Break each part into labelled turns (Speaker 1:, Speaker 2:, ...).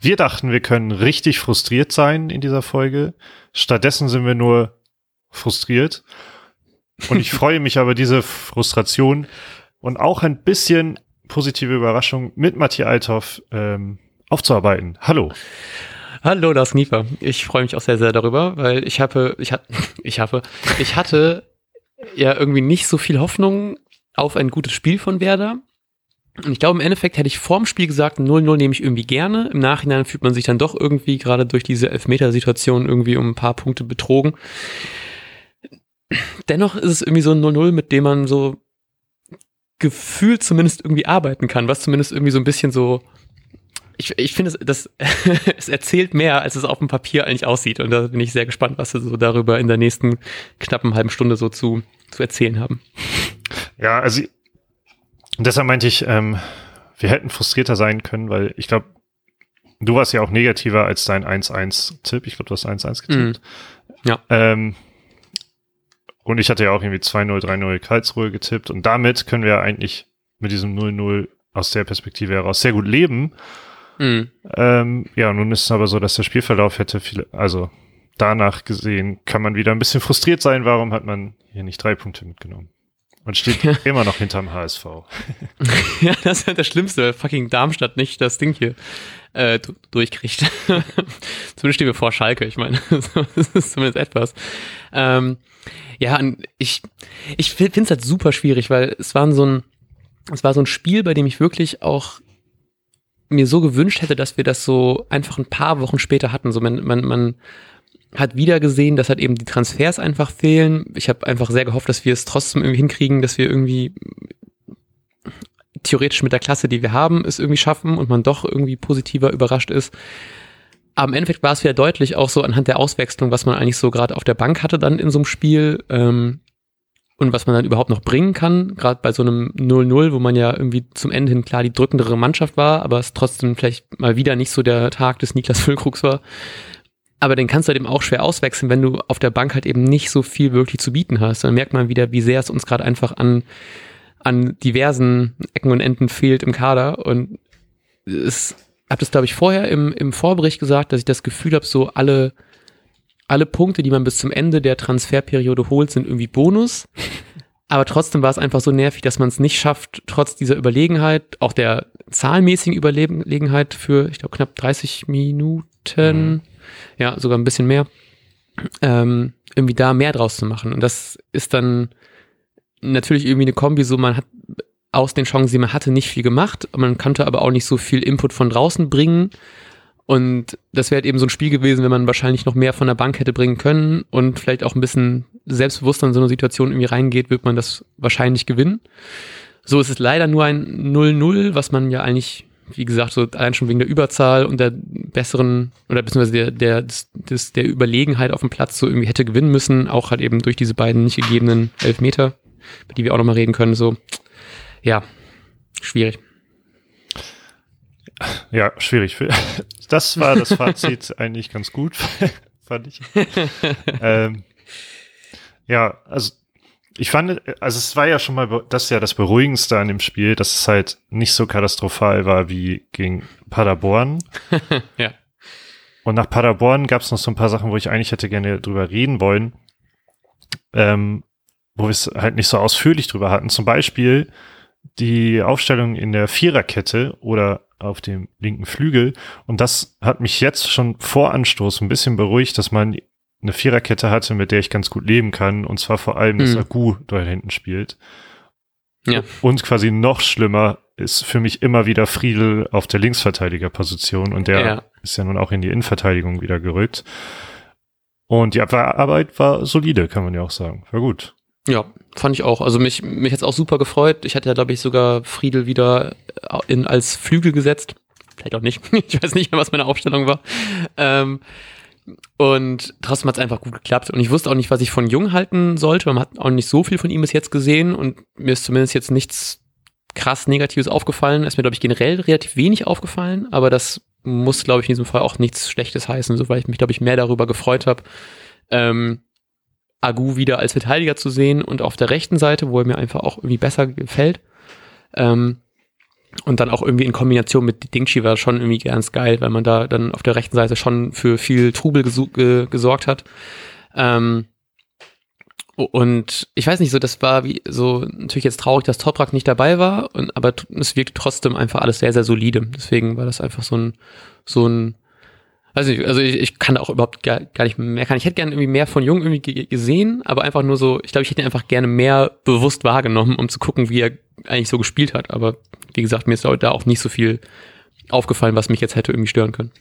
Speaker 1: Wir dachten, wir können richtig frustriert sein in dieser Folge. Stattdessen sind wir nur frustriert. Und ich freue mich aber, diese Frustration und auch ein bisschen positive Überraschung mit Matthias Althoff ähm, aufzuarbeiten. Hallo.
Speaker 2: Hallo, Lars Niefer. Ich freue mich auch sehr, sehr darüber, weil ich habe, ich hatte, ich habe, ich hatte ja irgendwie nicht so viel Hoffnung auf ein gutes Spiel von Werder. Und ich glaube, im Endeffekt hätte ich vorm Spiel gesagt, 0-0 nehme ich irgendwie gerne. Im Nachhinein fühlt man sich dann doch irgendwie gerade durch diese Elfmetersituation irgendwie um ein paar Punkte betrogen. Dennoch ist es irgendwie so ein 0-0, mit dem man so gefühlt zumindest irgendwie arbeiten kann, was zumindest irgendwie so ein bisschen so ich, ich finde, das, es erzählt mehr, als es auf dem Papier eigentlich aussieht. Und da bin ich sehr gespannt, was sie so darüber in der nächsten knappen halben Stunde so zu, zu erzählen haben.
Speaker 1: Ja, also deshalb meinte ich, ähm, wir hätten frustrierter sein können, weil ich glaube, du warst ja auch negativer als dein 1-1-Tipp. Ich glaube, du hast 1-1 getippt.
Speaker 2: Mm, ja.
Speaker 1: Ähm, und ich hatte ja auch irgendwie 2-0, 3-0 Karlsruhe getippt. Und damit können wir eigentlich mit diesem 0-0 aus der Perspektive heraus sehr gut leben. Mhm. Ähm, ja, nun ist es aber so, dass der Spielverlauf hätte viele, also danach gesehen, kann man wieder ein bisschen frustriert sein, warum hat man hier nicht drei Punkte mitgenommen? Und steht immer noch hinterm HSV.
Speaker 2: ja, das ist halt das Schlimmste, weil fucking Darmstadt nicht das Ding hier äh, durchkriegt. zumindest stehen wir vor Schalke, ich meine, das ist zumindest etwas. Ähm, ja, ich, ich finde es halt super schwierig, weil es war so ein, es war so ein Spiel, bei dem ich wirklich auch mir so gewünscht hätte, dass wir das so einfach ein paar Wochen später hatten. So man, man, man hat wieder gesehen, dass halt eben die Transfers einfach fehlen. Ich habe einfach sehr gehofft, dass wir es trotzdem irgendwie hinkriegen, dass wir irgendwie theoretisch mit der Klasse, die wir haben, es irgendwie schaffen und man doch irgendwie positiver überrascht ist. Aber im Endeffekt war es wieder deutlich auch so anhand der Auswechslung, was man eigentlich so gerade auf der Bank hatte dann in so einem Spiel. Ähm, und was man dann überhaupt noch bringen kann, gerade bei so einem 0-0, wo man ja irgendwie zum Ende hin klar die drückendere Mannschaft war, aber es trotzdem vielleicht mal wieder nicht so der Tag des Niklas Füllkrugs war. Aber den kannst du halt eben auch schwer auswechseln, wenn du auf der Bank halt eben nicht so viel wirklich zu bieten hast. Dann merkt man wieder, wie sehr es uns gerade einfach an, an diversen Ecken und Enden fehlt im Kader. Und es habe das, glaube ich, vorher im, im Vorbericht gesagt, dass ich das Gefühl habe, so alle alle Punkte, die man bis zum Ende der Transferperiode holt, sind irgendwie Bonus. Aber trotzdem war es einfach so nervig, dass man es nicht schafft, trotz dieser Überlegenheit, auch der zahlenmäßigen Überlegenheit für, ich glaube, knapp 30 Minuten, mhm. Ja, sogar ein bisschen mehr, ähm, irgendwie da mehr draus zu machen. Und das ist dann natürlich irgendwie eine Kombi, so man hat aus den Chancen, die man hatte, nicht viel gemacht. Man konnte aber auch nicht so viel Input von draußen bringen. Und das wäre halt eben so ein Spiel gewesen, wenn man wahrscheinlich noch mehr von der Bank hätte bringen können und vielleicht auch ein bisschen selbstbewusster in so eine Situation irgendwie reingeht, wird man das wahrscheinlich gewinnen. So ist es leider nur ein 0-0, was man ja eigentlich, wie gesagt, so allein schon wegen der Überzahl und der besseren oder beziehungsweise der, der, des, des, der Überlegenheit auf dem Platz so irgendwie hätte gewinnen müssen, auch halt eben durch diese beiden nicht gegebenen Elfmeter, über die wir auch nochmal reden können, so. Ja, schwierig.
Speaker 1: Ja, schwierig. Das war das Fazit eigentlich ganz gut, fand ich. ähm, ja, also ich fand, also es war ja schon mal, das ist ja das Beruhigendste an dem Spiel, dass es halt nicht so katastrophal war wie gegen Paderborn.
Speaker 2: ja.
Speaker 1: Und nach Paderborn gab es noch so ein paar Sachen, wo ich eigentlich hätte gerne drüber reden wollen, ähm, wo wir es halt nicht so ausführlich drüber hatten. Zum Beispiel die Aufstellung in der Viererkette oder auf dem linken Flügel. Und das hat mich jetzt schon vor Anstoß ein bisschen beruhigt, dass man eine Viererkette hatte, mit der ich ganz gut leben kann. Und zwar vor allem, dass mhm. Agu da hinten spielt.
Speaker 2: Ja.
Speaker 1: Und quasi noch schlimmer ist für mich immer wieder Friedel auf der Linksverteidigerposition. Und der ja. ist ja nun auch in die Innenverteidigung wieder gerückt. Und die Abwehrarbeit war solide, kann man ja auch sagen. War gut.
Speaker 2: Ja, fand ich auch. Also mich, mich hat's auch super gefreut. Ich hatte ja, glaube ich, sogar Friedel wieder in, als Flügel gesetzt. Vielleicht auch nicht. Ich weiß nicht mehr, was meine Aufstellung war. Ähm, und trotzdem hat's einfach gut geklappt. Und ich wusste auch nicht, was ich von Jung halten sollte. Man hat auch nicht so viel von ihm bis jetzt gesehen. Und mir ist zumindest jetzt nichts krass Negatives aufgefallen. Es ist mir, glaube ich, generell relativ wenig aufgefallen. Aber das muss, glaube ich, in diesem Fall auch nichts Schlechtes heißen, so weil ich mich, glaube ich, mehr darüber gefreut habe. Ähm, Agu wieder als Verteidiger zu sehen und auf der rechten Seite, wo er mir einfach auch irgendwie besser gefällt. Ähm, Und dann auch irgendwie in Kombination mit Dingshi war schon irgendwie ganz geil, weil man da dann auf der rechten Seite schon für viel Trubel gesorgt hat. Ähm, und ich weiß nicht, so das war wie so natürlich jetzt traurig, dass Toprak nicht dabei war, und, aber es wirkt trotzdem einfach alles sehr sehr solide. Deswegen war das einfach so ein so ein weiß nicht, also ich, ich kann auch überhaupt gar, gar nicht mehr kann. Ich hätte gerne irgendwie mehr von Jung irgendwie gesehen, aber einfach nur so, ich glaube, ich hätte ihn einfach gerne mehr bewusst wahrgenommen, um zu gucken, wie er eigentlich so gespielt hat. Aber wie gesagt, mir ist da auch nicht so viel aufgefallen, was mich jetzt hätte irgendwie stören können.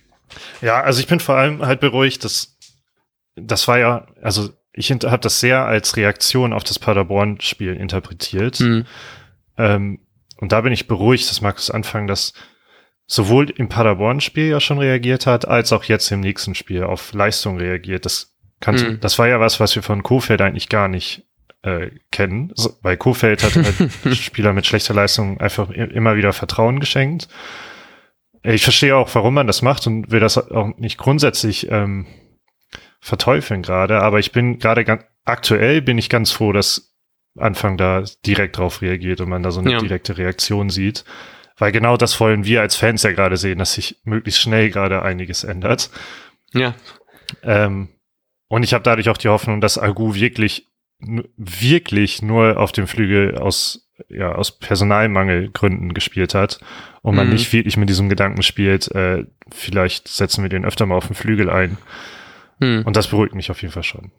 Speaker 1: Ja, also ich bin vor allem halt beruhigt, dass das war ja, also ich habe das sehr als Reaktion auf das Paderborn-Spiel interpretiert. Mhm. Ähm, und da bin ich beruhigt, dass Markus Anfang das sowohl im Paderborn-Spiel ja schon reagiert hat, als auch jetzt im nächsten Spiel auf Leistung reagiert. Das kannte, mhm. das war ja was, was wir von Kofeld eigentlich gar nicht äh, kennen, weil Kofeld hat halt Spieler mit schlechter Leistung einfach immer wieder Vertrauen geschenkt. Ich verstehe auch, warum man das macht und will das auch nicht grundsätzlich ähm, verteufeln gerade, aber ich bin gerade ganz aktuell bin ich ganz froh, dass Anfang da direkt drauf reagiert und man da so eine ja. direkte Reaktion sieht. Weil genau das wollen wir als Fans ja gerade sehen, dass sich möglichst schnell gerade einiges ändert.
Speaker 2: Ja.
Speaker 1: Ähm, und ich habe dadurch auch die Hoffnung, dass Agu wirklich, wirklich nur auf dem Flügel aus, ja, aus Personalmangelgründen gespielt hat und man mhm. nicht wirklich mit diesem Gedanken spielt, äh, vielleicht setzen wir den öfter mal auf den Flügel ein. Hm. Und das beruhigt mich auf jeden Fall schon.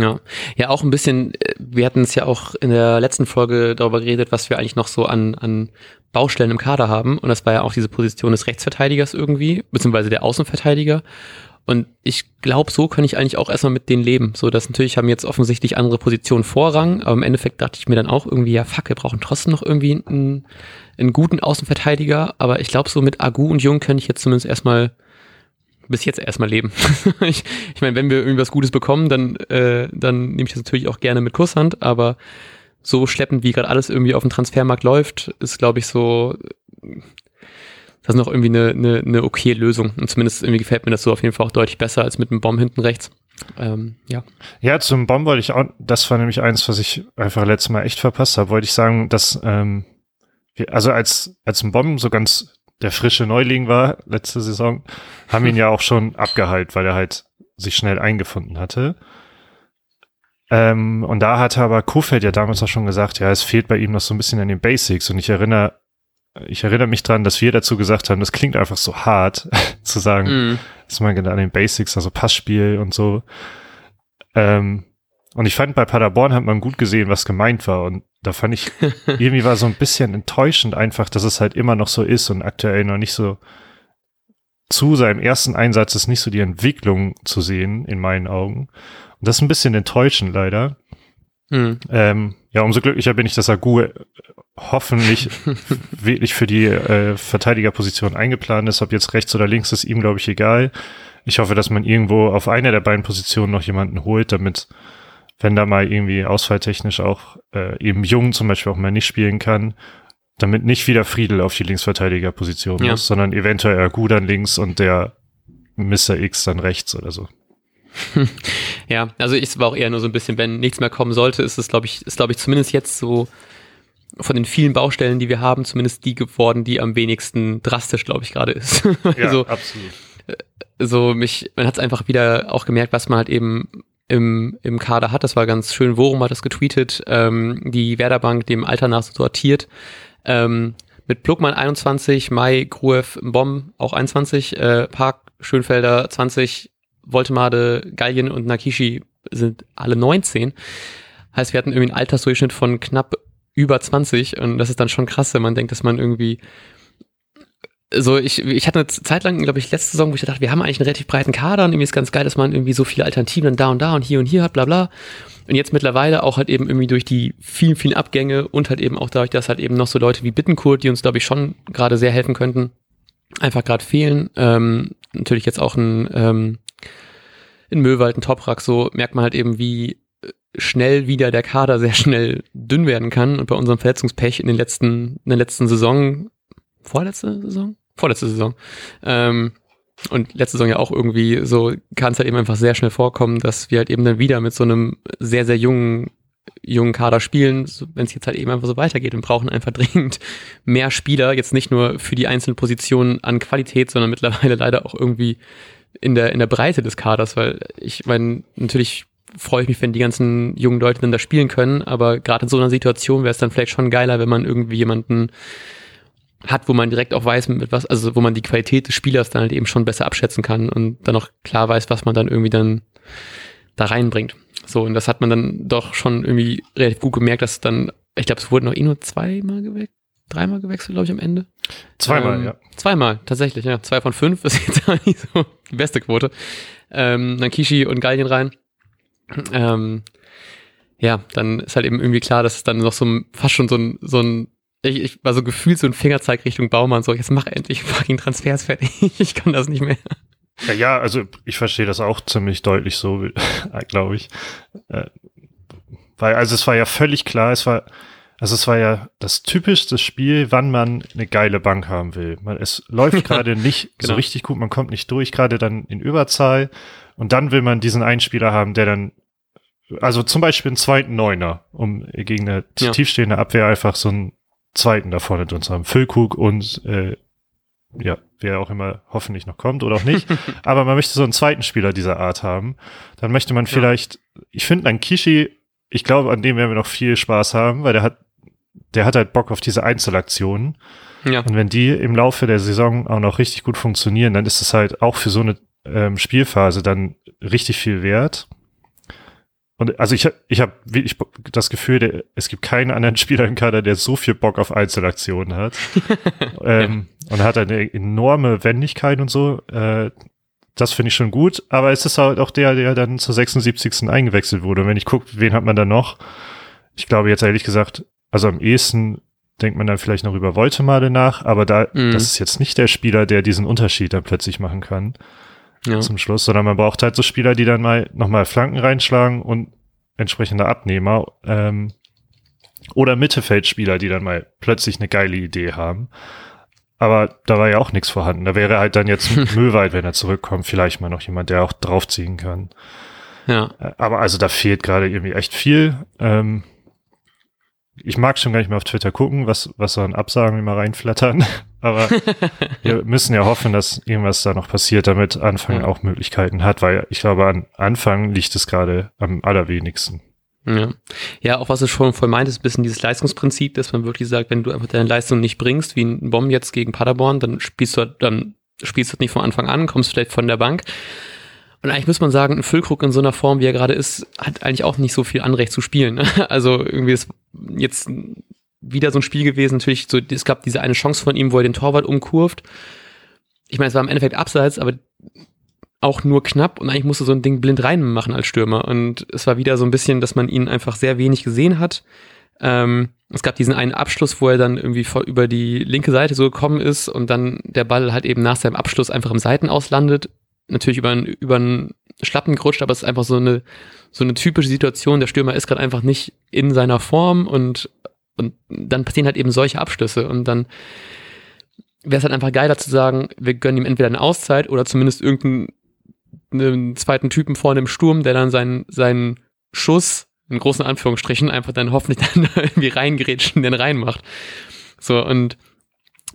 Speaker 2: Ja, ja, auch ein bisschen, äh, wir hatten es ja auch in der letzten Folge darüber geredet, was wir eigentlich noch so an, an Baustellen im Kader haben. Und das war ja auch diese Position des Rechtsverteidigers irgendwie, beziehungsweise der Außenverteidiger. Und ich glaube, so kann ich eigentlich auch erstmal mit denen leben. So, dass natürlich haben jetzt offensichtlich andere Positionen Vorrang, aber im Endeffekt dachte ich mir dann auch irgendwie, ja fuck, wir brauchen trotzdem noch irgendwie einen, einen guten Außenverteidiger. Aber ich glaube, so mit Agu und Jung kann ich jetzt zumindest erstmal bis jetzt erstmal leben. ich ich meine, wenn wir irgendwas Gutes bekommen, dann, äh, dann nehme ich das natürlich auch gerne mit Kusshand, aber so schleppend, wie gerade alles irgendwie auf dem Transfermarkt läuft, ist, glaube ich, so, das ist noch irgendwie eine, eine, eine okay Lösung. Und zumindest irgendwie gefällt mir das so auf jeden Fall auch deutlich besser als mit einem Bomb hinten rechts. Ähm, ja.
Speaker 1: Ja, zum Bomb wollte ich auch, das war nämlich eins, was ich einfach letztes Mal echt verpasst habe, wollte ich sagen, dass, ähm, also als, als ein Bomb so ganz der frische Neuling war letzte Saison, haben ihn ja auch schon abgeheilt, weil er halt sich schnell eingefunden hatte. Ähm, und da hatte aber Kofeld ja damals auch schon gesagt, ja, es fehlt bei ihm noch so ein bisschen an den Basics. Und ich erinnere, ich erinnere mich dran, dass wir dazu gesagt haben, das klingt einfach so hart zu sagen, mm. dass man an den Basics, also Passspiel und so. Ähm, und ich fand, bei Paderborn hat man gut gesehen, was gemeint war. Und da fand ich, irgendwie war so ein bisschen enttäuschend einfach, dass es halt immer noch so ist und aktuell noch nicht so zu seinem ersten Einsatz ist nicht so die Entwicklung zu sehen, in meinen Augen. Und das ist ein bisschen enttäuschend leider. Mhm. Ähm, ja, umso glücklicher bin ich, dass Agu hoffentlich wirklich für die äh, Verteidigerposition eingeplant ist. Ob jetzt rechts oder links, ist ihm, glaube ich, egal. Ich hoffe, dass man irgendwo auf einer der beiden Positionen noch jemanden holt, damit wenn da mal irgendwie ausfalltechnisch auch äh, eben Jung zum Beispiel auch mal nicht spielen kann, damit nicht wieder Friedel auf die Linksverteidigerposition ja. muss, sondern eventuell Agu dann links und der Mr. X dann rechts oder so.
Speaker 2: ja, also ich war auch eher nur so ein bisschen, wenn nichts mehr kommen sollte, ist es, glaube ich, ist, glaube ich, zumindest jetzt so von den vielen Baustellen, die wir haben, zumindest die geworden, die am wenigsten drastisch, glaube ich, gerade ist.
Speaker 1: ja, also, absolut.
Speaker 2: Äh, so mich, man hat es einfach wieder auch gemerkt, was man halt eben im, im Kader hat. Das war ganz schön. Worum hat das getweetet? Ähm, die Werderbank dem Alter nach sortiert. Ähm, mit Plugmann 21, Mai, Gruev, Bomb auch 21, äh, Park, Schönfelder 20, Voltemade, Gallien und Nakishi sind alle 19. Heißt, wir hatten irgendwie einen Altersdurchschnitt von knapp über 20 und das ist dann schon krass, wenn man denkt, dass man irgendwie so, ich, ich hatte eine Zeit lang, glaube ich, letzte Saison, wo ich dachte, wir haben eigentlich einen relativ breiten Kader und irgendwie ist ganz geil, dass man irgendwie so viele Alternativen da und da und hier und hier hat, bla bla. Und jetzt mittlerweile auch halt eben irgendwie durch die vielen, vielen Abgänge und halt eben auch dadurch, dass halt eben noch so Leute wie Bittenkurt, die uns, glaube ich, schon gerade sehr helfen könnten, einfach gerade fehlen. Ähm, natürlich jetzt auch ein ähm, in Möwald, ein Toprak, so merkt man halt eben, wie schnell wieder der Kader sehr schnell dünn werden kann. Und bei unserem Verletzungspech in den letzten, in der letzten Saison, vorletzte Saison? Vorletzte Saison. Ähm, und letzte Saison ja auch irgendwie so kann es halt eben einfach sehr schnell vorkommen, dass wir halt eben dann wieder mit so einem sehr, sehr jungen jungen Kader spielen, wenn es jetzt halt eben einfach so weitergeht und brauchen einfach dringend mehr Spieler, jetzt nicht nur für die einzelnen Positionen an Qualität, sondern mittlerweile leider auch irgendwie in der, in der Breite des Kaders, weil ich meine, natürlich freue ich mich, wenn die ganzen jungen Leute dann da spielen können, aber gerade in so einer Situation wäre es dann vielleicht schon geiler, wenn man irgendwie jemanden hat, wo man direkt auch weiß, mit was, also wo man die Qualität des Spielers dann halt eben schon besser abschätzen kann und dann auch klar weiß, was man dann irgendwie dann da reinbringt. So, und das hat man dann doch schon irgendwie relativ gut gemerkt, dass dann, ich glaube, es wurden noch eh nur zweimal gewechselt, dreimal gewechselt, glaube ich, am Ende.
Speaker 1: Zweimal,
Speaker 2: ähm,
Speaker 1: ja.
Speaker 2: Zweimal, tatsächlich, ja. Zwei von fünf ist jetzt auch nicht so die beste Quote. Ähm, dann Kishi und Gallien rein. Ähm, ja, dann ist halt eben irgendwie klar, dass es dann noch so ein, fast schon so ein, so ein, ich, ich war so gefühlt so ein Fingerzeig Richtung Baumann, so, jetzt mach endlich fucking Transfers fertig, ich kann das nicht mehr.
Speaker 1: Ja, ja, also ich verstehe das auch ziemlich deutlich so, glaube ich. Äh, weil, also es war ja völlig klar, es war, also es war ja das typischste Spiel, wann man eine geile Bank haben will. Man, es läuft gerade nicht genau. so richtig gut, man kommt nicht durch, gerade dann in Überzahl. Und dann will man diesen Einspieler haben, der dann, also zum Beispiel einen zweiten Neuner, um gegen eine ja. tiefstehende Abwehr einfach so einen zweiten da vorne drin zu haben. Füllkrug und äh, ja, wer auch immer hoffentlich noch kommt oder auch nicht. Aber man möchte so einen zweiten Spieler dieser Art haben. Dann möchte man vielleicht, ja. ich finde an Kishi, ich glaube, an dem werden wir noch viel Spaß haben, weil der hat, der hat halt Bock auf diese Einzelaktionen. Ja. Und wenn die im Laufe der Saison auch noch richtig gut funktionieren, dann ist es halt auch für so eine ähm, Spielphase dann richtig viel wert. Und also ich, ich habe wirklich das Gefühl, der, es gibt keinen anderen Spieler im Kader, der so viel Bock auf Einzelaktionen hat. ähm, ja. Und hat eine enorme Wendigkeit und so. Äh, das finde ich schon gut. Aber es ist halt auch der, der dann zur 76. eingewechselt wurde. Und wenn ich gucke, wen hat man da noch? Ich glaube jetzt ehrlich gesagt, also am ehesten denkt man dann vielleicht noch über Voltemade nach, aber da, mm. das ist jetzt nicht der Spieler, der diesen Unterschied dann plötzlich machen kann ja. zum Schluss, sondern man braucht halt so Spieler, die dann mal nochmal Flanken reinschlagen und entsprechende Abnehmer ähm, oder Mittelfeldspieler, die dann mal plötzlich eine geile Idee haben. Aber da war ja auch nichts vorhanden. Da wäre halt dann jetzt Müllwald, wenn er zurückkommt, vielleicht mal noch jemand, der auch draufziehen kann. Ja. Äh, aber also da fehlt gerade irgendwie echt viel. Ähm, ich mag schon gar nicht mehr auf Twitter gucken, was, was so an Absagen immer reinflattern. Aber wir müssen ja hoffen, dass irgendwas da noch passiert, damit Anfang ja. auch Möglichkeiten hat, weil ich glaube, an Anfang liegt es gerade am allerwenigsten.
Speaker 2: Ja. ja, auch was du schon voll meint, ist ein bisschen dieses Leistungsprinzip, dass man wirklich sagt, wenn du einfach deine Leistung nicht bringst, wie ein Bomb jetzt gegen Paderborn, dann spielst du, dann spielst du nicht von Anfang an, kommst vielleicht von der Bank. Und eigentlich muss man sagen, ein Füllkrug in so einer Form, wie er gerade ist, hat eigentlich auch nicht so viel Anrecht zu spielen. Also irgendwie ist jetzt wieder so ein Spiel gewesen, natürlich so, es gab diese eine Chance von ihm, wo er den Torwart umkurvt. Ich meine, es war im Endeffekt abseits, aber auch nur knapp und eigentlich musste so ein Ding blind reinmachen als Stürmer. Und es war wieder so ein bisschen, dass man ihn einfach sehr wenig gesehen hat. Ähm, es gab diesen einen Abschluss, wo er dann irgendwie vor, über die linke Seite so gekommen ist und dann der Ball halt eben nach seinem Abschluss einfach im Seitenaus landet natürlich über, einen, über einen Schlappen gerutscht, aber es ist einfach so eine, so eine typische Situation. Der Stürmer ist gerade einfach nicht in seiner Form und, und dann passieren halt eben solche Abschlüsse und dann wäre es halt einfach geiler zu sagen, wir gönnen ihm entweder eine Auszeit oder zumindest irgendeinen zweiten Typen vorne im Sturm, der dann seinen, seinen Schuss, in großen Anführungsstrichen, einfach dann hoffentlich dann irgendwie reingerätschen, den reinmacht. So, und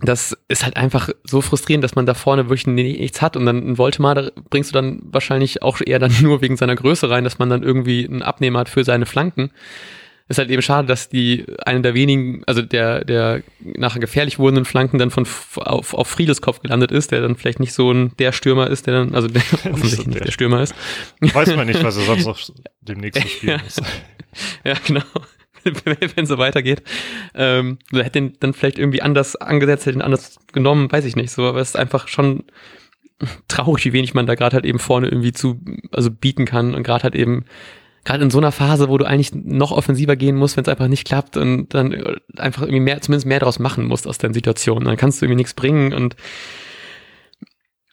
Speaker 2: das ist halt einfach so frustrierend, dass man da vorne wirklich nichts hat und dann ein Voltemar bringst du dann wahrscheinlich auch eher dann nur wegen seiner Größe rein, dass man dann irgendwie einen Abnehmer hat für seine Flanken. Ist halt eben schade, dass die eine der wenigen, also der, der nachher gefährlich wurdenden Flanken dann von auf, auf Friedes Kopf gelandet ist, der dann vielleicht nicht so ein der Stürmer ist, der dann, also der offensichtlich nicht der Stürmer ist.
Speaker 1: Weiß man nicht, was er sonst noch demnächst zu spielen
Speaker 2: ja. ist. Ja, genau. wenn es so weitergeht. Ähm, hätte den dann vielleicht irgendwie anders angesetzt, hätte ihn anders genommen, weiß ich nicht so, aber es ist einfach schon traurig, wie wenig man da gerade halt eben vorne irgendwie zu, also bieten kann und gerade halt eben gerade in so einer Phase, wo du eigentlich noch offensiver gehen musst, wenn es einfach nicht klappt und dann einfach irgendwie mehr, zumindest mehr daraus machen musst aus deinen Situationen. Dann kannst du irgendwie nichts bringen und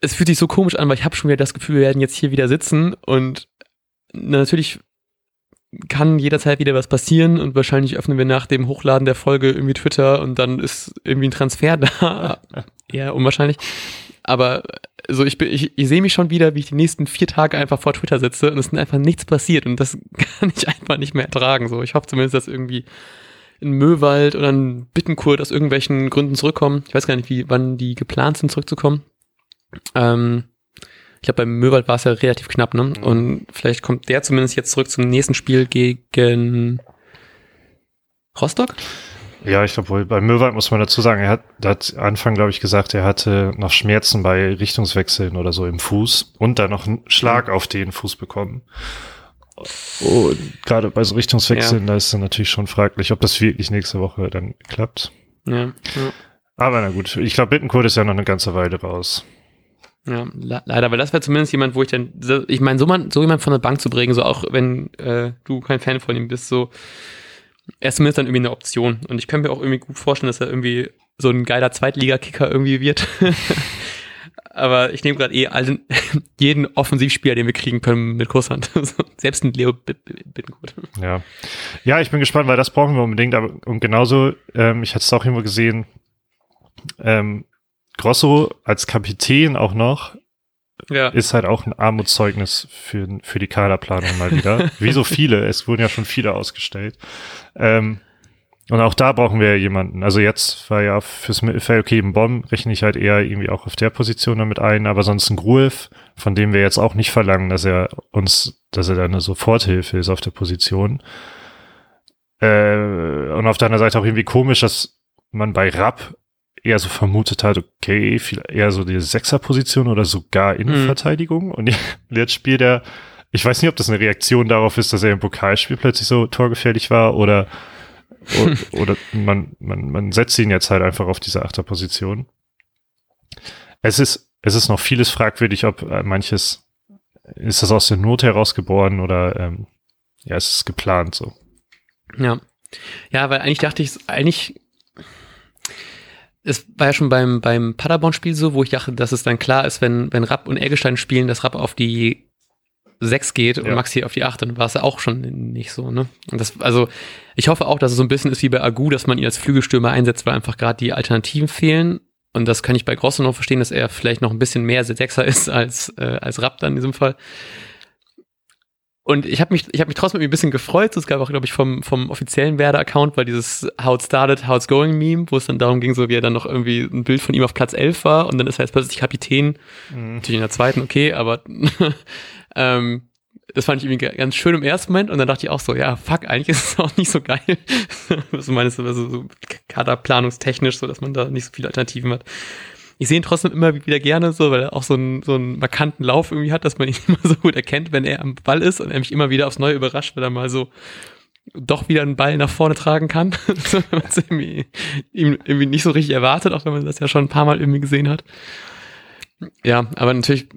Speaker 2: es fühlt sich so komisch an, weil ich habe schon wieder das Gefühl, wir werden jetzt hier wieder sitzen und natürlich kann jederzeit wieder was passieren und wahrscheinlich öffnen wir nach dem Hochladen der Folge irgendwie Twitter und dann ist irgendwie ein Transfer da. Eher unwahrscheinlich. Aber so ich, bin, ich, ich sehe mich schon wieder, wie ich die nächsten vier Tage einfach vor Twitter sitze und es ist einfach nichts passiert und das kann ich einfach nicht mehr ertragen. So, ich hoffe zumindest, dass irgendwie in Möwald oder in Bittenkurt aus irgendwelchen Gründen zurückkommen. Ich weiß gar nicht, wie, wann die geplant sind, zurückzukommen. Ähm, ich glaube, beim Möwald war es ja relativ knapp, ne? Mhm. Und vielleicht kommt der zumindest jetzt zurück zum nächsten Spiel gegen Rostock?
Speaker 1: Ja, ich glaube, bei Möwald muss man dazu sagen, er hat, er hat Anfang, glaube ich, gesagt, er hatte noch Schmerzen bei Richtungswechseln oder so im Fuß und dann noch einen Schlag mhm. auf den Fuß bekommen. Und gerade bei so Richtungswechseln, ja. da ist dann natürlich schon fraglich, ob das wirklich nächste Woche dann klappt. Ja. ja. Aber na gut, ich glaube, Bittenkurt ist ja noch eine ganze Weile raus.
Speaker 2: Ja, leider, weil das wäre zumindest jemand, wo ich dann, ich meine, so, so jemand von der Bank zu bringen, so auch wenn äh, du kein Fan von ihm bist, so, er ist zumindest dann irgendwie eine Option. Und ich kann mir auch irgendwie gut vorstellen, dass er irgendwie so ein geiler Zweitliga-Kicker irgendwie wird. Aber ich nehme gerade eh allen, jeden Offensivspieler, den wir kriegen können, mit Kurshand. Selbst ein Leo Bittencourt.
Speaker 1: Ja. Ja, ich bin gespannt, weil das brauchen wir unbedingt. Aber, und genauso, ähm, ich hatte es auch immer gesehen, ähm, Grosso als Kapitän auch noch ja. ist halt auch ein Armutszeugnis für, für die Kaderplanung mal wieder. Wie so viele, es wurden ja schon viele ausgestellt. Ähm, und auch da brauchen wir jemanden. Also jetzt war ja fürs Mittelfeld, okay, ein Bomb rechne ich halt eher irgendwie auch auf der Position damit ein, aber sonst ein Gruev, von dem wir jetzt auch nicht verlangen, dass er uns, dass er da eine Soforthilfe ist auf der Position. Äh, und auf deiner Seite auch irgendwie komisch, dass man bei Rapp eher so vermutet hat, okay, viel eher so die Sechserposition oder sogar Innenverteidigung. Mhm. Und jetzt spielt er, ich weiß nicht, ob das eine Reaktion darauf ist, dass er im Pokalspiel plötzlich so torgefährlich war oder oder, oder man, man, man setzt ihn jetzt halt einfach auf diese Achterposition. Es ist, es ist noch vieles fragwürdig, ob äh, manches, ist das aus der Not herausgeboren oder ähm, ja, es ist geplant so.
Speaker 2: Ja. Ja, weil eigentlich dachte ich, eigentlich, es war ja schon beim, beim Paderborn-Spiel so, wo ich dachte, dass es dann klar ist, wenn, wenn Rapp und Eggestein spielen, dass Rapp auf die 6 geht und ja. Maxi auf die 8, dann war es ja auch schon nicht so, ne? Und das, also, ich hoffe auch, dass es so ein bisschen ist wie bei Agu, dass man ihn als Flügelstürmer einsetzt, weil einfach gerade die Alternativen fehlen. Und das kann ich bei Grosso noch verstehen, dass er vielleicht noch ein bisschen mehr Sechser ist als, äh, als Raptor in diesem Fall. Und ich habe mich, ich habe mich trotzdem ein bisschen gefreut. Es gab auch, glaube ich, vom, vom offiziellen Werder-Account, weil dieses How it started, how it's going Meme, wo es dann darum ging, so wie er dann noch irgendwie ein Bild von ihm auf Platz 11 war und dann ist er jetzt plötzlich Kapitän. Mhm. Natürlich in der zweiten, okay, aber ähm, das fand ich irgendwie ganz schön im ersten Moment und dann dachte ich auch so, ja, fuck, eigentlich ist es auch nicht so geil. Was du meinst, also so kaderplanungstechnisch, so dass man da nicht so viele Alternativen hat. Ich sehe ihn trotzdem immer wieder gerne so, weil er auch so einen, so einen markanten Lauf irgendwie hat, dass man ihn immer so gut erkennt, wenn er am Ball ist und er mich immer wieder aufs Neue überrascht, weil er mal so doch wieder einen Ball nach vorne tragen kann. wenn man es irgendwie, irgendwie nicht so richtig erwartet, auch wenn man das ja schon ein paar Mal irgendwie gesehen hat. Ja, aber natürlich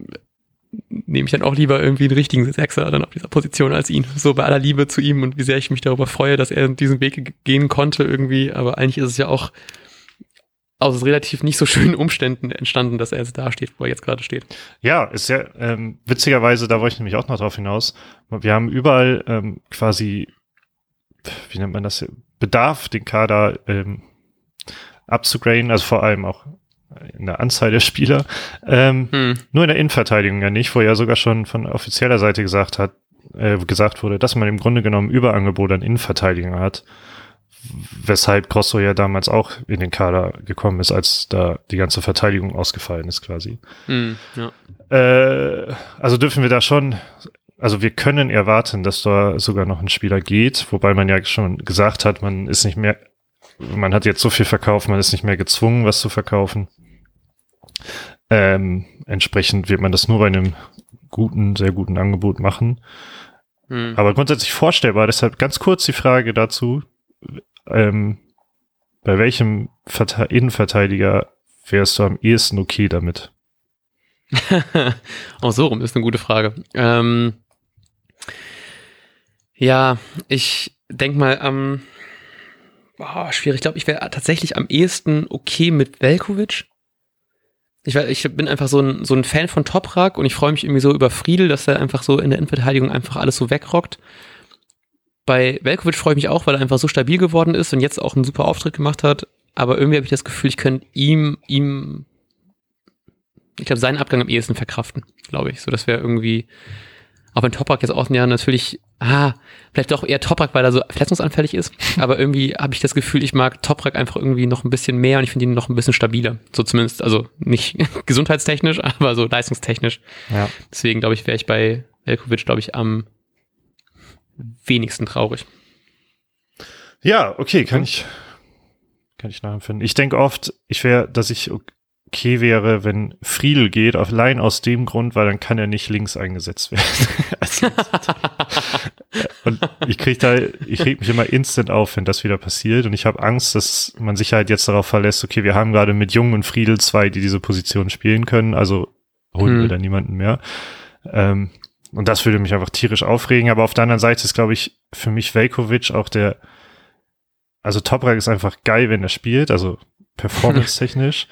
Speaker 2: nehme ich dann auch lieber irgendwie einen richtigen Sechser dann auf dieser Position als ihn. So bei aller Liebe zu ihm und wie sehr ich mich darüber freue, dass er diesen Weg gehen konnte irgendwie. Aber eigentlich ist es ja auch aus relativ nicht so schönen Umständen entstanden, dass er jetzt da steht, wo er jetzt gerade steht.
Speaker 1: Ja, ist ja ähm, witzigerweise, da wollte ich nämlich auch noch drauf hinaus. Wir haben überall ähm, quasi, wie nennt man das, Bedarf, den Kader ähm, abzugraden, also vor allem auch in der Anzahl der Spieler. Ähm, hm. Nur in der Innenverteidigung ja nicht, wo ja sogar schon von offizieller Seite gesagt hat, äh, gesagt wurde, dass man im Grunde genommen Überangebot an Innenverteidigung hat. Weshalb Grosso ja damals auch in den Kader gekommen ist, als da die ganze Verteidigung ausgefallen ist quasi. Hm, ja. äh, also dürfen wir da schon, also wir können erwarten, dass da sogar noch ein Spieler geht, wobei man ja schon gesagt hat, man ist nicht mehr man hat jetzt so viel verkauft, man ist nicht mehr gezwungen, was zu verkaufen. Ähm, entsprechend wird man das nur bei einem guten, sehr guten Angebot machen. Hm. Aber grundsätzlich vorstellbar, deshalb ganz kurz die Frage dazu, ähm, bei welchem Verte Innenverteidiger wärst du am ehesten okay damit?
Speaker 2: Auch so rum ist eine gute Frage. Ähm, ja, ich denk mal am ähm, oh, schwierig. Ich glaube, ich wäre tatsächlich am ehesten okay mit Velkovic. Ich, ich bin einfach so ein, so ein Fan von Toprak und ich freue mich irgendwie so über Friedel, dass er einfach so in der Innenverteidigung einfach alles so wegrockt. Bei Velkovic freue ich mich auch, weil er einfach so stabil geworden ist und jetzt auch einen super Auftritt gemacht hat. Aber irgendwie habe ich das Gefühl, ich könnte ihm, ihm ich glaube, seinen Abgang am ehesten verkraften, glaube ich. So, das wäre irgendwie, auch wenn Toprak jetzt auch ja natürlich, ah, vielleicht doch eher Toprak, weil er so verletzungsanfällig ist. Aber irgendwie habe ich das Gefühl, ich mag Toprak einfach irgendwie noch ein bisschen mehr und ich finde ihn noch ein bisschen stabiler. So zumindest, also nicht gesundheitstechnisch, aber so leistungstechnisch. Ja. Deswegen glaube ich, wäre ich bei Velkovic, glaube ich, am wenigsten traurig.
Speaker 1: Ja, okay, kann ich, kann ich nachempfinden. Ich denke oft, ich wäre, dass ich okay wäre, wenn Friedel geht, allein aus dem Grund, weil dann kann er nicht links eingesetzt werden. Also, und ich krieg da, ich reg mich immer instant auf, wenn das wieder passiert und ich habe Angst, dass man sich halt jetzt darauf verlässt, okay, wir haben gerade mit Jung und Friedel zwei, die diese Position spielen können, also holen hm. wir da niemanden mehr. Ähm, und das würde mich einfach tierisch aufregen, aber auf der anderen Seite ist, glaube ich, für mich Velkovic auch der, also Toprak ist einfach geil, wenn er spielt, also performance-technisch.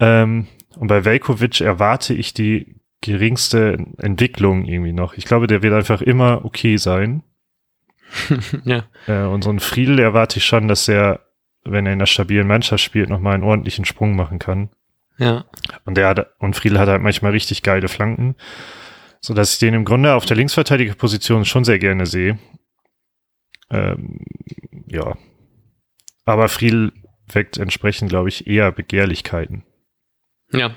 Speaker 1: Ähm, und bei Velkovic erwarte ich die geringste Entwicklung irgendwie noch. Ich glaube, der wird einfach immer okay sein. ja. Äh, und so ein Friedel erwarte ich schon, dass er, wenn er in einer stabilen Mannschaft spielt, nochmal einen ordentlichen Sprung machen kann.
Speaker 2: Ja.
Speaker 1: Und der hat, und Friedel hat halt manchmal richtig geile Flanken. So dass ich den im Grunde auf der Linksverteidigerposition schon sehr gerne sehe. Ähm, ja. Aber Friedel weckt entsprechend, glaube ich, eher Begehrlichkeiten.
Speaker 2: Ja,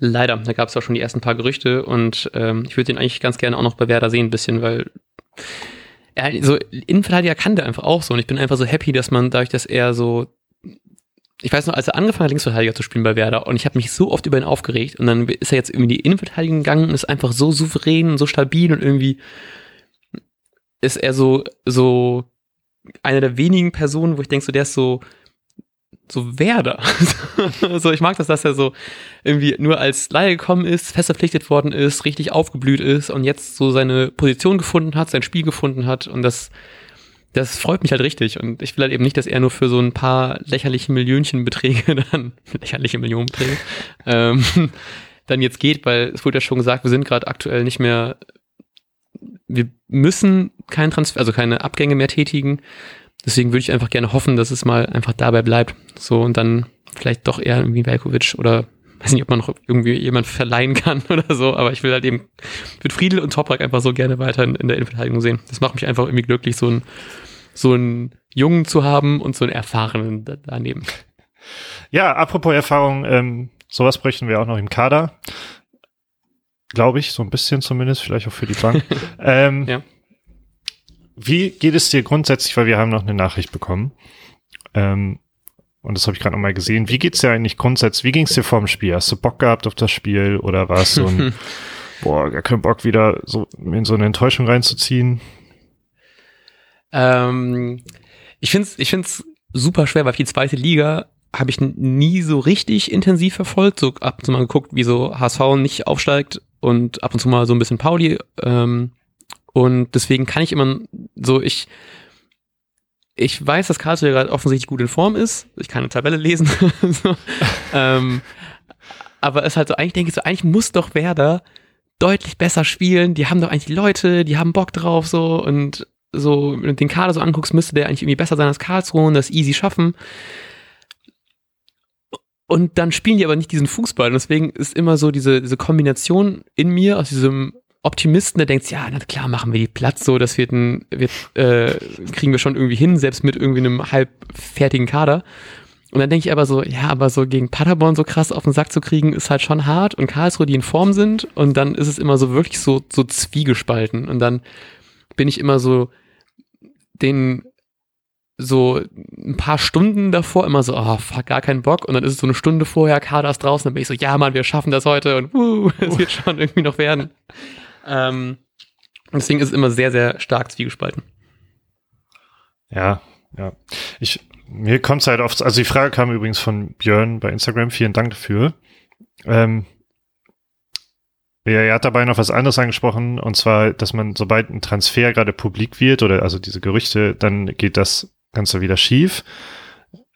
Speaker 2: leider. Da gab es auch schon die ersten paar Gerüchte und ähm, ich würde den eigentlich ganz gerne auch noch bei Werder sehen, ein bisschen, weil er so Innenverteidiger kann der einfach auch so und ich bin einfach so happy, dass man dadurch, dass er so ich weiß noch, als er angefangen hat, Linksverteidiger zu spielen bei Werder und ich habe mich so oft über ihn aufgeregt und dann ist er jetzt irgendwie die Innenverteidigung gegangen und ist einfach so souverän und so stabil und irgendwie ist er so, so einer der wenigen Personen, wo ich denke, so der ist so so Werder. so, ich mag das, dass er so irgendwie nur als Laie gekommen ist, fest verpflichtet worden ist, richtig aufgeblüht ist und jetzt so seine Position gefunden hat, sein Spiel gefunden hat und das, das freut mich halt richtig. Und ich will halt eben nicht, dass er nur für so ein paar lächerliche Millionenbeträge dann, lächerliche Millionenbeträge, ähm, dann jetzt geht, weil es wurde ja schon gesagt, wir sind gerade aktuell nicht mehr, wir müssen keinen Transfer, also keine Abgänge mehr tätigen. Deswegen würde ich einfach gerne hoffen, dass es mal einfach dabei bleibt. So und dann vielleicht doch eher irgendwie Velkovic oder weiß nicht, ob man noch irgendwie jemand verleihen kann oder so, aber ich will halt eben mit Friedel und Toprak einfach so gerne weiter in, in der Innenverteidigung sehen. Das macht mich einfach irgendwie glücklich, so einen, so einen Jungen zu haben und so einen Erfahrenen daneben.
Speaker 1: Ja, apropos Erfahrung, ähm, sowas bräuchten wir auch noch im Kader. Glaube ich, so ein bisschen zumindest, vielleicht auch für die Bank. ähm, ja. Wie geht es dir grundsätzlich, weil wir haben noch eine Nachricht bekommen, ähm, und das habe ich gerade nochmal gesehen. Wie geht's dir eigentlich grundsätzlich? Wie ging's dir vor dem Spiel? Hast du Bock gehabt auf das Spiel oder war es so ein, boah, gar keinen Bock wieder so in so eine Enttäuschung reinzuziehen?
Speaker 2: Ähm, ich finde es ich find's super schwer, weil die zweite Liga habe ich nie so richtig intensiv verfolgt. So ab und zu mal geguckt, wie so HSV nicht aufsteigt und ab und zu mal so ein bisschen Pauli. Ähm, und deswegen kann ich immer so, ich, ich weiß, dass Karlsruhe gerade offensichtlich gut in Form ist. Ich kann eine Tabelle lesen. ähm, aber es ist halt so, eigentlich denke ich so, eigentlich muss doch Werder deutlich besser spielen. Die haben doch eigentlich Leute, die haben Bock drauf so und so, wenn du den Kader so anguckst, müsste der eigentlich irgendwie besser sein als Karlsruhe und das easy schaffen. Und dann spielen die aber nicht diesen Fußball. Und deswegen ist immer so diese, diese Kombination in mir aus diesem Optimisten, der denkt, ja, na klar, machen wir die Platz so, das wird ein, wird, äh, kriegen wir schon irgendwie hin, selbst mit irgendwie einem halb fertigen Kader. Und dann denke ich aber so, ja, aber so gegen Paderborn so krass auf den Sack zu kriegen, ist halt schon hart und Karlsruhe, die in Form sind und dann ist es immer so wirklich so, so zwiegespalten und dann bin ich immer so den so ein paar Stunden davor immer so, oh, fuck, gar keinen Bock. Und dann ist es so eine Stunde vorher, Kader ist draußen, dann bin ich so, ja, Mann, wir schaffen das heute und uh, es wird schon irgendwie noch werden. Ähm, deswegen ist es immer sehr, sehr stark zwiegespalten.
Speaker 1: Ja, ja. Ich, mir kommt es halt oft, also die Frage kam übrigens von Björn bei Instagram, vielen Dank dafür. Ähm, ja, er hat dabei noch was anderes angesprochen, und zwar, dass man, sobald ein Transfer gerade publik wird, oder also diese Gerüchte, dann geht das Ganze wieder schief.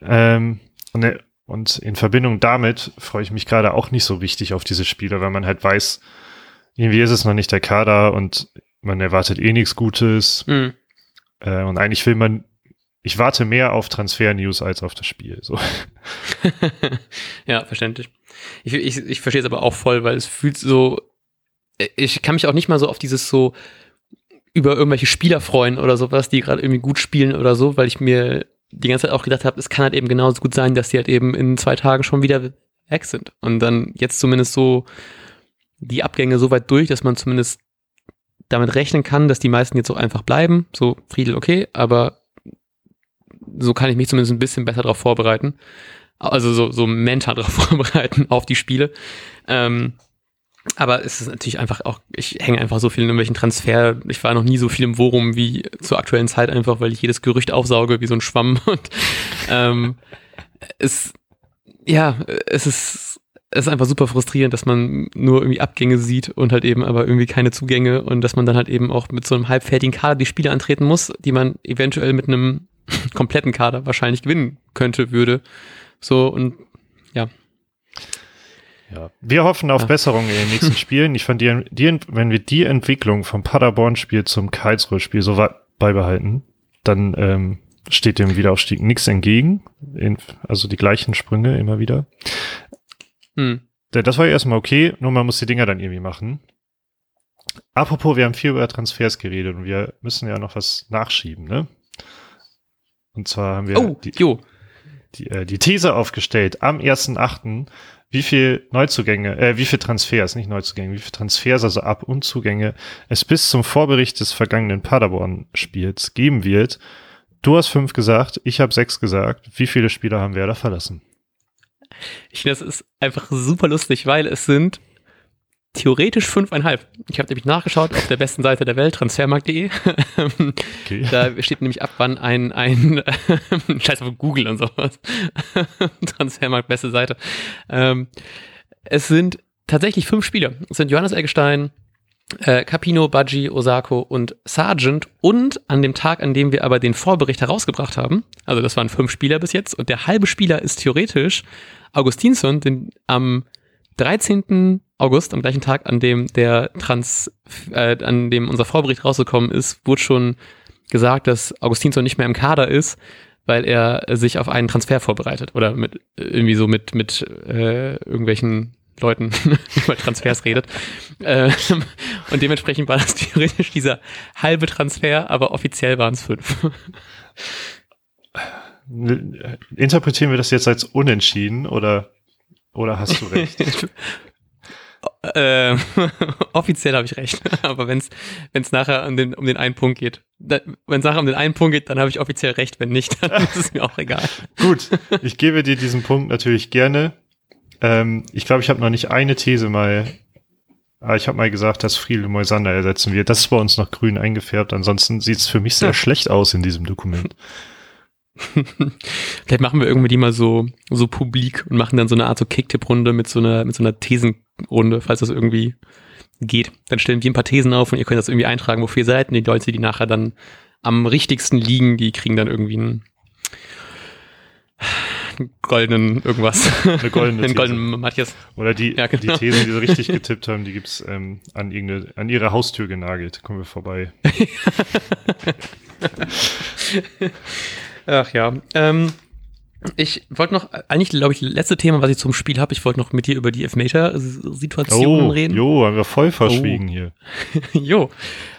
Speaker 1: Ähm, und, und in Verbindung damit freue ich mich gerade auch nicht so wichtig auf diese Spiele, weil man halt weiß, irgendwie ist es noch nicht der Kader und man erwartet eh nichts Gutes. Mhm. Äh, und eigentlich will man, ich warte mehr auf Transfer-News als auf das Spiel. So.
Speaker 2: ja, verständlich. Ich, ich, ich verstehe es aber auch voll, weil es fühlt so, ich kann mich auch nicht mal so auf dieses so über irgendwelche Spieler freuen oder sowas, die gerade irgendwie gut spielen oder so, weil ich mir die ganze Zeit auch gedacht habe, es kann halt eben genauso gut sein, dass die halt eben in zwei Tagen schon wieder weg sind. Und dann jetzt zumindest so die Abgänge so weit durch, dass man zumindest damit rechnen kann, dass die meisten jetzt auch einfach bleiben. So, Friedel, okay, aber so kann ich mich zumindest ein bisschen besser darauf vorbereiten. Also so, so mental darauf vorbereiten auf die Spiele. Ähm, aber es ist natürlich einfach auch, ich hänge einfach so viel in irgendwelchen Transfer. Ich war noch nie so viel im Forum wie zur aktuellen Zeit einfach, weil ich jedes Gerücht aufsauge wie so ein Schwamm. Und ähm, es, ja, es ist, es ist einfach super frustrierend, dass man nur irgendwie Abgänge sieht und halt eben aber irgendwie keine Zugänge und dass man dann halt eben auch mit so einem halbfertigen Kader die Spiele antreten muss, die man eventuell mit einem kompletten Kader wahrscheinlich gewinnen könnte, würde. So und ja,
Speaker 1: ja. Wir hoffen auf ja. Besserung in den nächsten Spielen. Ich fand die, die, wenn wir die Entwicklung vom Paderborn-Spiel zum Karlsruhe-Spiel so beibehalten, dann ähm, steht dem Wiederaufstieg nichts entgegen. In, also die gleichen Sprünge immer wieder. Hm. Das war ja erstmal okay, nur man muss die Dinger dann irgendwie machen. Apropos, wir haben viel über Transfers geredet und wir müssen ja noch was nachschieben, ne? Und zwar haben wir
Speaker 2: oh,
Speaker 1: die, die, äh, die These aufgestellt, am 1.8 wie viel Neuzugänge, äh, wie viel Transfers, nicht Neuzugänge, wie viel Transfers, also Ab- und Zugänge es bis zum Vorbericht des vergangenen Paderborn-Spiels geben wird. Du hast fünf gesagt, ich habe sechs gesagt. Wie viele Spieler haben wir da verlassen?
Speaker 2: Ich finde, das ist einfach super lustig, weil es sind theoretisch fünfeinhalb. Ich habe nämlich nachgeschaut auf der besten Seite der Welt, transfermarkt.de. Okay. Da steht nämlich ab, wann ein, ein Scheiß auf Google und sowas. Transfermarkt, beste Seite. Ähm, es sind tatsächlich fünf Spieler. Es sind Johannes Eggestein, äh, Capino, Budgie, Osako und Sargent. Und an dem Tag, an dem wir aber den Vorbericht herausgebracht haben, also das waren fünf Spieler bis jetzt, und der halbe Spieler ist theoretisch Augustinsson, den am 13. August, am gleichen Tag, an dem der Trans, äh, an dem unser Vorbericht rausgekommen ist, wurde schon gesagt, dass Augustinsson nicht mehr im Kader ist, weil er sich auf einen Transfer vorbereitet oder mit irgendwie so mit mit äh, irgendwelchen Leuten über Transfers redet. Äh, und dementsprechend war das theoretisch dieser halbe Transfer, aber offiziell waren es fünf.
Speaker 1: Interpretieren wir das jetzt als unentschieden oder oder hast du recht?
Speaker 2: äh, offiziell habe ich recht. Aber wenn es nachher um den, um den einen Punkt geht, wenn es nachher um den einen Punkt geht, dann habe ich offiziell recht. Wenn nicht, dann ist es mir auch egal.
Speaker 1: Gut, ich gebe dir diesen Punkt natürlich gerne. Ähm, ich glaube, ich habe noch nicht eine These mal. Ich habe mal gesagt, dass Friedel Moisander ersetzen wird. Das ist bei uns noch grün eingefärbt. Ansonsten sieht es für mich sehr schlecht aus in diesem Dokument.
Speaker 2: Vielleicht machen wir irgendwie die mal so, so publik und machen dann so eine Art so Kicktipp-Runde mit so einer, mit so einer Thesenrunde, falls das irgendwie geht. Dann stellen wir ein paar Thesen auf und ihr könnt das irgendwie eintragen, wofür ihr seid. Und die Leute, die nachher dann am richtigsten liegen, die kriegen dann irgendwie einen, goldenen irgendwas.
Speaker 1: Eine goldene
Speaker 2: Einen goldenen Matthias.
Speaker 1: Oder die, ja, genau. die Thesen, die sie richtig getippt haben, die gibt's ähm, an, irgendeine, an ihre Haustür genagelt. Kommen wir vorbei.
Speaker 2: Ach ja. Ähm, ich wollte noch, eigentlich glaube ich, letzte Thema, was ich zum Spiel habe, ich wollte noch mit dir über die Elfmeter-Situationen
Speaker 1: oh,
Speaker 2: reden.
Speaker 1: Jo, haben wir voll verschwiegen oh. hier.
Speaker 2: jo.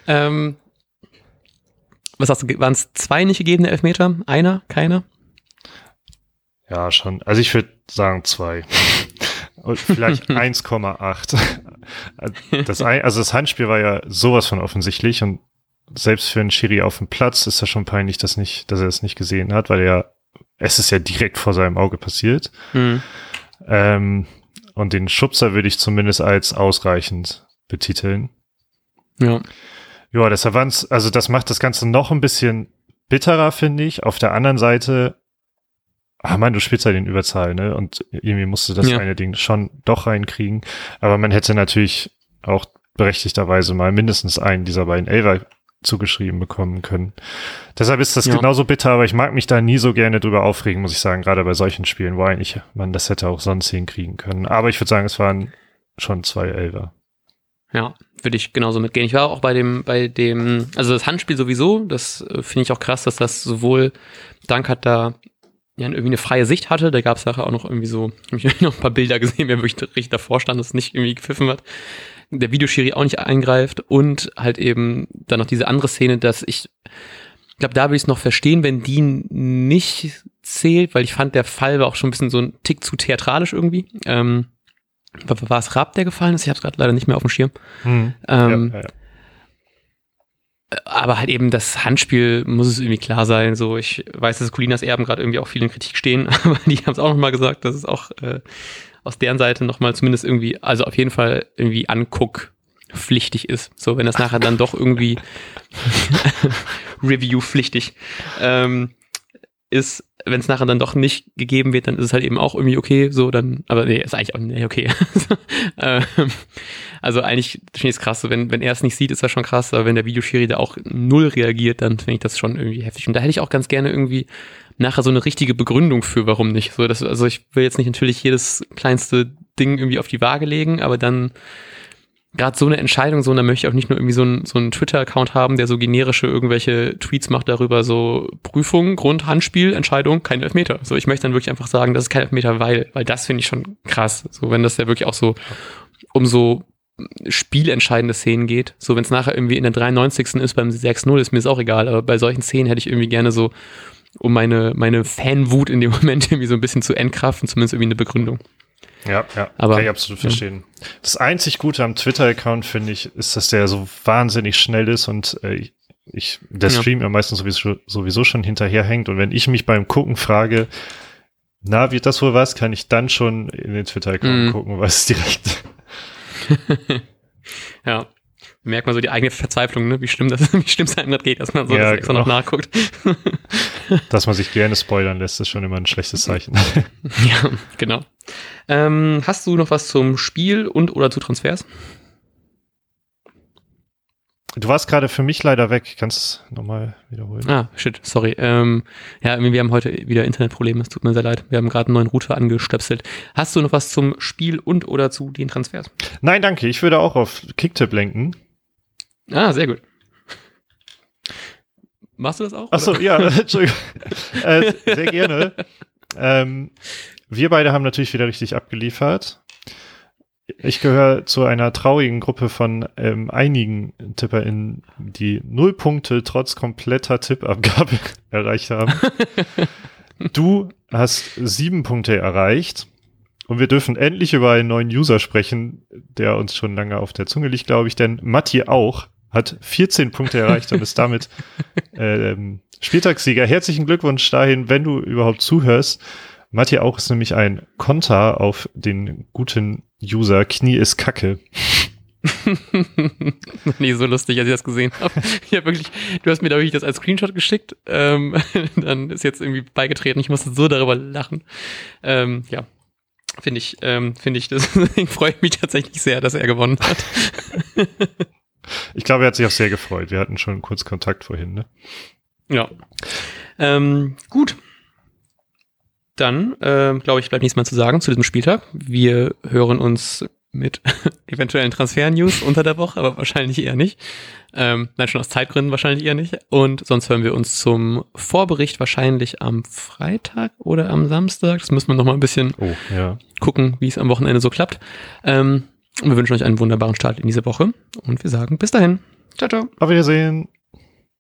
Speaker 2: Ähm, was hast du, waren es zwei nicht gegebene Elfmeter? Einer? Keiner?
Speaker 1: Ja, schon. Also ich würde sagen zwei. Und vielleicht 1,8. Das, also das Handspiel war ja sowas von offensichtlich und selbst für einen Schiri auf dem Platz ist das schon peinlich, dass, nicht, dass er es nicht gesehen hat, weil er, es ist ja direkt vor seinem Auge passiert. Mhm. Ähm, und den Schubser würde ich zumindest als ausreichend betiteln.
Speaker 2: Ja.
Speaker 1: Ja, deshalb waren's, also das macht das Ganze noch ein bisschen bitterer, finde ich. Auf der anderen Seite, ah man, du spielst ja den Überzahl, ne? Und irgendwie musste das ja. eine Ding schon doch reinkriegen. Aber man hätte natürlich auch berechtigterweise mal mindestens einen dieser beiden Elfer zugeschrieben bekommen können. Deshalb ist das ja. genauso bitter, aber ich mag mich da nie so gerne drüber aufregen, muss ich sagen, gerade bei solchen Spielen, wo eigentlich man das hätte auch sonst hinkriegen können. Aber ich würde sagen, es waren schon zwei Elfer.
Speaker 2: Ja, würde ich genauso mitgehen. Ich war auch bei dem, bei dem, also das Handspiel sowieso, das äh, finde ich auch krass, dass das sowohl Dank hat da ja, irgendwie eine freie Sicht hatte. Da gab es nachher auch noch irgendwie so, habe ich noch ein paar Bilder gesehen, wer wirklich richtig davor stand, dass es nicht irgendwie gepfiffen hat. Der Videoschiri auch nicht eingreift und halt eben dann noch diese andere Szene, dass ich, ich glaube, da würde ich es noch verstehen, wenn die nicht zählt, weil ich fand, der Fall war auch schon ein bisschen so ein Tick zu theatralisch irgendwie. Ähm, war, war es Raab, der gefallen ist? Ich habe es gerade leider nicht mehr auf dem Schirm. Hm. Ähm, ja, ja, ja aber halt eben das Handspiel muss es irgendwie klar sein. So, ich weiß, dass Colinas Erben gerade irgendwie auch viel in Kritik stehen, aber die haben es auch nochmal gesagt, dass es auch äh, aus deren Seite nochmal zumindest irgendwie, also auf jeden Fall irgendwie anguckpflichtig ist. So, wenn das nachher dann doch irgendwie Review-pflichtig ähm, ist, wenn es nachher dann doch nicht gegeben wird, dann ist es halt eben auch irgendwie okay, so dann, aber nee, ist eigentlich auch nicht okay. ähm, also eigentlich finde ich es krass, so wenn, wenn er es nicht sieht, ist das schon krass, aber wenn der Videoschiri da auch null reagiert, dann finde ich das schon irgendwie heftig. Und da hätte ich auch ganz gerne irgendwie nachher so eine richtige Begründung für, warum nicht. So, das, also ich will jetzt nicht natürlich jedes kleinste Ding irgendwie auf die Waage legen, aber dann gerade so eine Entscheidung, so, und dann möchte ich auch nicht nur irgendwie so ein, so einen Twitter-Account haben, der so generische irgendwelche Tweets macht darüber, so Prüfung, Grund, Handspiel, Entscheidung, kein Elfmeter. So, ich möchte dann wirklich einfach sagen, das ist kein Elfmeter, weil, weil das finde ich schon krass. So, wenn das ja wirklich auch so um so spielentscheidende Szenen geht. So, wenn es nachher irgendwie in der 93. ist beim 6-0, ist mir das auch egal, aber bei solchen Szenen hätte ich irgendwie gerne so, um meine, meine Fanwut in dem Moment irgendwie so ein bisschen zu entkraften, zumindest irgendwie eine Begründung.
Speaker 1: Ja, ja, aber, kann ich absolut verstehen. Ja. Das einzig Gute am Twitter-Account, finde ich, ist, dass der so wahnsinnig schnell ist und äh, ich, der Stream ja meistens sowieso, sowieso schon hinterherhängt und wenn ich mich beim Gucken frage, na, wird das wohl was, kann ich dann schon in den Twitter-Account mm. gucken, was direkt
Speaker 2: ja. Merkt man so die eigene Verzweiflung, ne? wie schlimm das, wie schlimm es einem das geht, dass man so ja, das extra genau. noch nachguckt.
Speaker 1: dass man sich gerne spoilern lässt, ist schon immer ein schlechtes Zeichen.
Speaker 2: ja, genau. Ähm, hast du noch was zum Spiel und oder zu Transfers?
Speaker 1: Du warst gerade für mich leider weg. Kannst du nochmal wiederholen?
Speaker 2: Ah, shit, sorry. Ähm, ja, wir haben heute wieder Internetprobleme. Es tut mir sehr leid. Wir haben gerade einen neuen Router angestöpselt. Hast du noch was zum Spiel und oder zu den Transfers?
Speaker 1: Nein, danke. Ich würde auch auf Kicktip lenken.
Speaker 2: Ah, sehr gut. Machst du das auch?
Speaker 1: Achso, ja, Entschuldigung. äh, sehr gerne. Ähm, wir beide haben natürlich wieder richtig abgeliefert. Ich gehöre zu einer traurigen Gruppe von ähm, einigen TipperInnen, die null Punkte trotz kompletter Tippabgabe erreicht haben. du hast sieben Punkte erreicht. Und wir dürfen endlich über einen neuen User sprechen, der uns schon lange auf der Zunge liegt, glaube ich, denn Matti auch hat 14 Punkte erreicht und ist damit ähm, Spieltagssieger. Herzlichen Glückwunsch dahin, wenn du überhaupt zuhörst. Matti auch ist nämlich ein Konter auf den guten User Knie ist Kacke.
Speaker 2: nee, so lustig, als ich das gesehen habe. Habe wirklich, du hast mir da wirklich das als Screenshot geschickt, ähm, dann ist jetzt irgendwie beigetreten. Ich musste so darüber lachen. Ähm, ja, finde ich, ähm, finde ich, deswegen freue ich mich tatsächlich sehr, dass er gewonnen hat.
Speaker 1: Ich glaube, er hat sich auch sehr gefreut. Wir hatten schon kurz Kontakt vorhin, ne?
Speaker 2: Ja. Ähm, gut dann, äh, glaube ich, bleibt nichts mehr zu sagen zu diesem Spieltag. Wir hören uns mit eventuellen Transfer-News unter der Woche, aber wahrscheinlich eher nicht. Ähm, nein, schon aus Zeitgründen wahrscheinlich eher nicht. Und sonst hören wir uns zum Vorbericht wahrscheinlich am Freitag oder am Samstag. Das müssen wir noch mal ein bisschen
Speaker 1: oh, ja.
Speaker 2: gucken, wie es am Wochenende so klappt. Ähm, wir wünschen euch einen wunderbaren Start in diese Woche. Und wir sagen bis dahin. Ciao, ciao.
Speaker 1: Auf Wiedersehen.